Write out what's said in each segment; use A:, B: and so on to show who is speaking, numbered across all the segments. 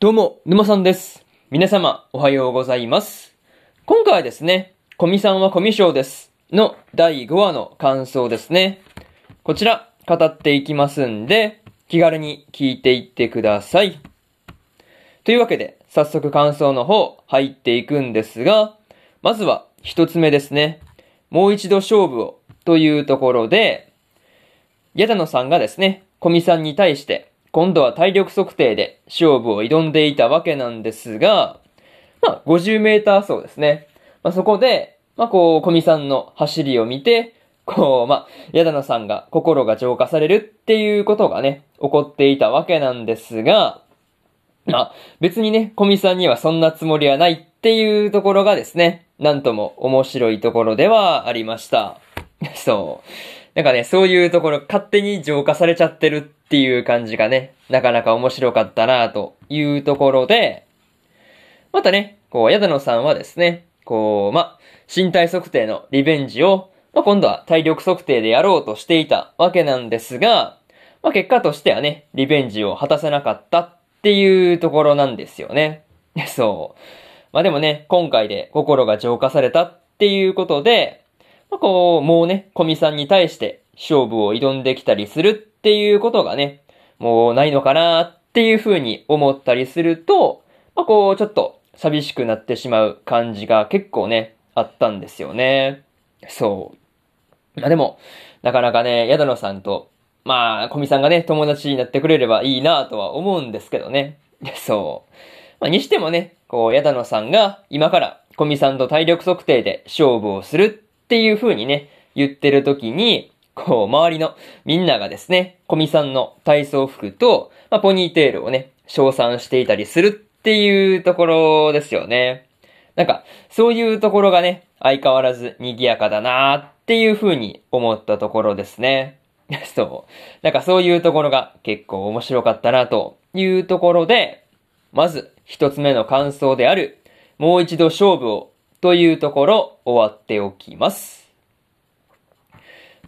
A: どうも、沼さんです。皆様、おはようございます。今回はですね、コミさんはコミュ障です。の第5話の感想ですね。こちら、語っていきますんで、気軽に聞いていってください。というわけで、早速感想の方、入っていくんですが、まずは、一つ目ですね。もう一度勝負を、というところで、矢田野さんがですね、コミさんに対して、今度は体力測定で勝負を挑んでいたわけなんですが、まあ、50メーター走ですね。まあ、そこで、まあ、こう、コミさんの走りを見て、こう、まあ、矢田野さんが心が浄化されるっていうことがね、起こっていたわけなんですが、まあ、別にね、コミさんにはそんなつもりはないっていうところがですね、なんとも面白いところではありました。そう。なんかね、そういうところ勝手に浄化されちゃってるっていう感じがね、なかなか面白かったなというところで、またね、こう、矢田野さんはですね、こう、ま、身体測定のリベンジを、ま、今度は体力測定でやろうとしていたわけなんですが、ま、結果としてはね、リベンジを果たせなかったっていうところなんですよね。そう。ま、でもね、今回で心が浄化されたっていうことで、ま、こう、もうね、コミさんに対して勝負を挑んできたりするっていうことがね、もうないのかなっていうふうに思ったりすると、まあ、こう、ちょっと寂しくなってしまう感じが結構ね、あったんですよね。そう。まあ、でも、なかなかね、宿野さんと、まあ、コミさんがね、友達になってくれればいいなとは思うんですけどね。そう。まあ、にしてもね、こう、宿野さんが今からコミさんと体力測定で勝負をするっていう風にね、言ってる時に、こう、周りのみんながですね、コミさんの体操服と、まあ、ポニーテールをね、称賛していたりするっていうところですよね。なんか、そういうところがね、相変わらず賑やかだなーっていう風に思ったところですね。そう。なんかそういうところが結構面白かったなというところで、まず一つ目の感想である、もう一度勝負をというところ終わっておきます。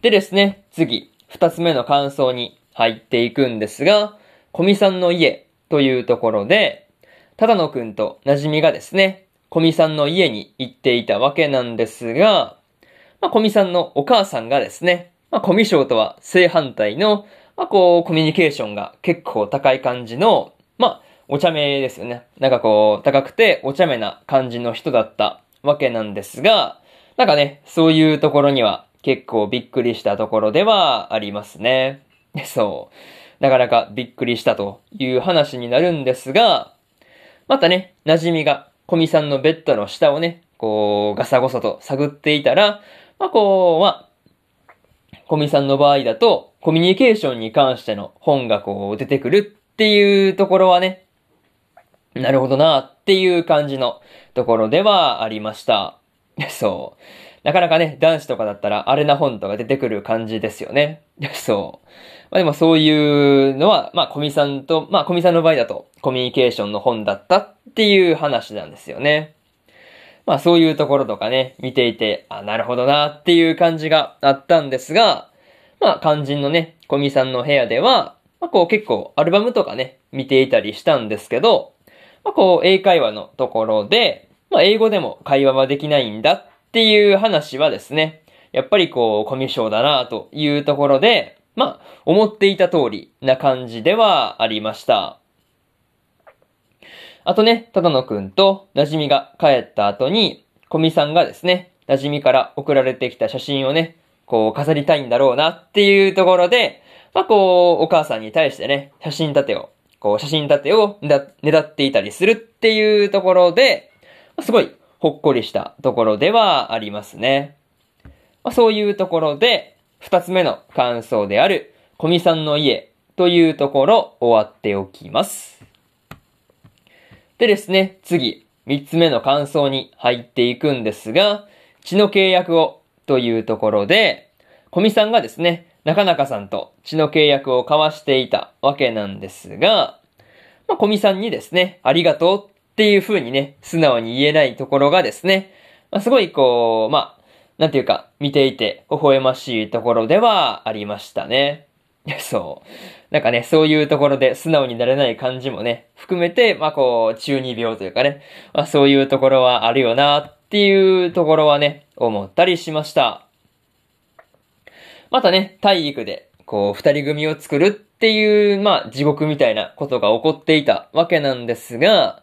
A: でですね、次、二つ目の感想に入っていくんですが、コミさんの家というところで、只野くんと馴染みがですね、コミさんの家に行っていたわけなんですが、まあ、コミさんのお母さんがですね、まあ、コミ賞とは正反対の、まあ、こう、コミュニケーションが結構高い感じの、まあ、お茶目ですよね。なんかこう、高くてお茶目な感じの人だったわけなんですが、なんかね、そういうところには結構びっくりしたところではありますね。そう。なかなかびっくりしたという話になるんですが、またね、馴染みがコミさんのベッドの下をね、こう、ガサゴソと探っていたら、まあこう、まあ、コミさんの場合だと、コミュニケーションに関しての本がこう出てくるっていうところはね、なるほどなっていう感じのところではありました。そう。なかなかね、男子とかだったら、あれな本とか出てくる感じですよね。そう。まあでもそういうのは、まあ、コミさんと、まあ、コミさんの場合だと、コミュニケーションの本だったっていう話なんですよね。まあ、そういうところとかね、見ていて、あ、なるほどなっていう感じがあったんですが、まあ、肝心のね、コミさんの部屋では、まあ、こう結構アルバムとかね、見ていたりしたんですけど、まあ、こう、英会話のところで、まあ、英語でも会話はできないんだっていう話はですね、やっぱりこう、コミュ障だなというところで、まあ、思っていた通りな感じではありました。あとね、ただのくんと馴染みが帰った後に、コミさんがですね、馴染みから送られてきた写真をね、こう飾りたいんだろうなっていうところで、まあこう、お母さんに対してね、写真立てを、こう写真立てをねだねだっていたりするっていうところであ、すごいほっこりしたところではありますね。まあ、そういうところで、二つ目の感想である、コミさんの家というところ終わっておきます。でですね、次、三つ目の感想に入っていくんですが、血の契約をというところで、コミさんがですね、中中さんと血の契約を交わしていたわけなんですが、まあ、コミさんにですね、ありがとうっていう風にね、素直に言えないところがですね、まあ、すごいこう、まあ、なんていうか、見ていて微笑ましいところではありましたね。そう。なんかね、そういうところで素直になれない感じもね、含めて、まあこう、中二病というかね、まあそういうところはあるよなっていうところはね、思ったりしました。またね、体育で、こう、二人組を作るっていう、まあ地獄みたいなことが起こっていたわけなんですが、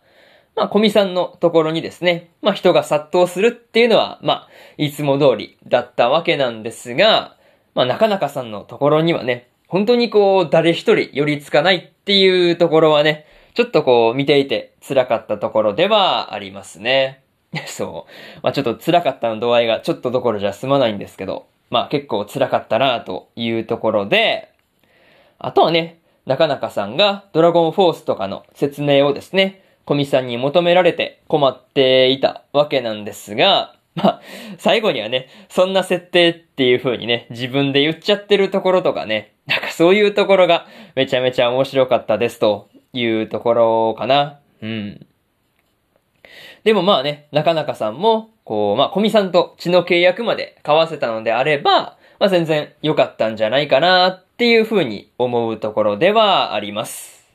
A: まあ、小見さんのところにですね、まあ人が殺到するっていうのは、まあ、いつも通りだったわけなんですが、まあ、なかなかさんのところにはね、本当にこう、誰一人寄りつかないっていうところはね、ちょっとこう、見ていて辛かったところではありますね。そう。まあちょっと辛かったの度合いがちょっとどころじゃ済まないんですけど、まあ結構辛かったなというところで、あとはね、中中さんがドラゴンフォースとかの説明をですね、小見さんに求められて困っていたわけなんですが、まあ、最後にはね、そんな設定っていう風にね、自分で言っちゃってるところとかね、なんかそういうところがめちゃめちゃ面白かったですというところかな。うん。でもまあね、なかなかさんも、こう、まあ、小見さんと血の契約まで交わせたのであれば、まあ全然良かったんじゃないかなっていう風に思うところではあります。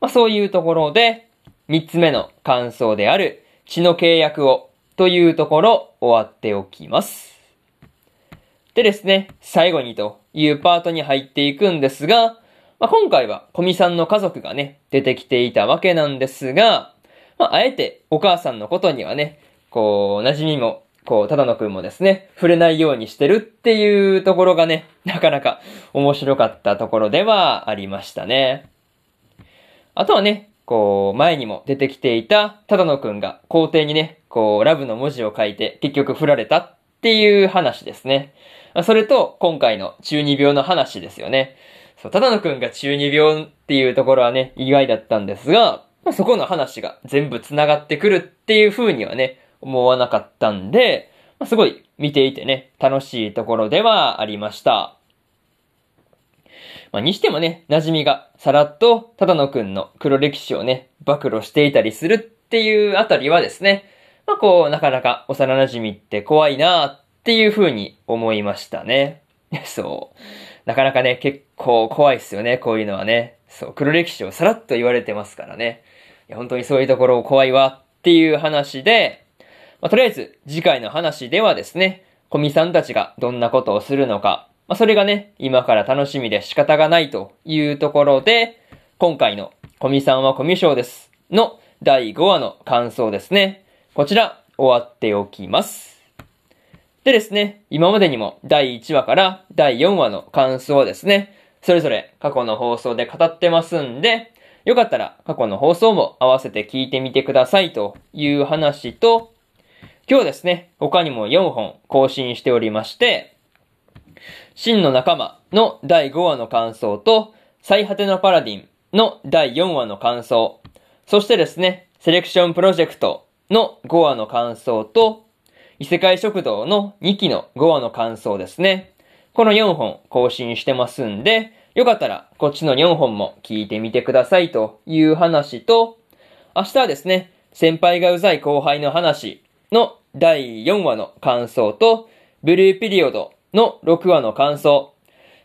A: まあそういうところで、三つ目の感想である血の契約をというところ終わっておきます。でですね、最後にというパートに入っていくんですが、まあ、今回は小見さんの家族がね、出てきていたわけなんですが、まあ、あえてお母さんのことにはね、こう、馴染みも、こう、ただのくんもですね、触れないようにしてるっていうところがね、なかなか面白かったところではありましたね。あとはね、こう、前にも出てきていた、ただのくんが校庭にね、こう、ラブの文字を書いて結局振られたっていう話ですね。それと、今回の中二病の話ですよね。そう、ただのくんが中二病っていうところはね、意外だったんですが、そこの話が全部繋がってくるっていう風にはね、思わなかったんで、すごい見ていてね、楽しいところではありました。まあ、にしてもね、馴染みがさらっと、ただのくんの黒歴史をね、暴露していたりするっていうあたりはですね、まあ、こう、なかなか幼馴染って怖いなっていう風に思いましたね。そう。なかなかね、結構怖いっすよね、こういうのはね。そう、黒歴史をさらっと言われてますからね。いや、本当にそういうところ怖いわっていう話で、まあ、とりあえず次回の話ではですね、小見さんたちがどんなことをするのか、まあ、それがね、今から楽しみで仕方がないというところで、今回のコミさんはコミュ障ですの第5話の感想ですね。こちら終わっておきます。でですね、今までにも第1話から第4話の感想をですね、それぞれ過去の放送で語ってますんで、よかったら過去の放送も合わせて聞いてみてくださいという話と、今日ですね、他にも4本更新しておりまして、真の仲間の第5話の感想と、最果てのパラディンの第4話の感想、そしてですね、セレクションプロジェクトの5話の感想と、異世界食堂の2期の5話の感想ですね。この4本更新してますんで、よかったらこっちの4本も聞いてみてくださいという話と、明日はですね、先輩がうざい後輩の話の第4話の感想と、ブルーピリオドの6話の感想、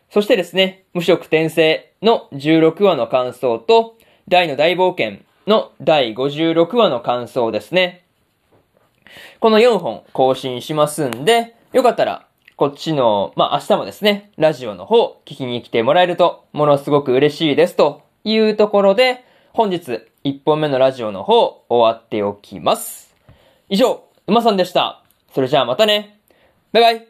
A: そしてですね、無色転生の16話の感想と、大の大冒険の第56話の感想ですね。この4本更新しますんで、よかったら、こっちの、まあ、明日もですね、ラジオの方、聞きに来てもらえると、ものすごく嬉しいですというところで、本日、1本目のラジオの方、終わっておきます。以上、馬さんでした。それじゃあまたね。バイバイ。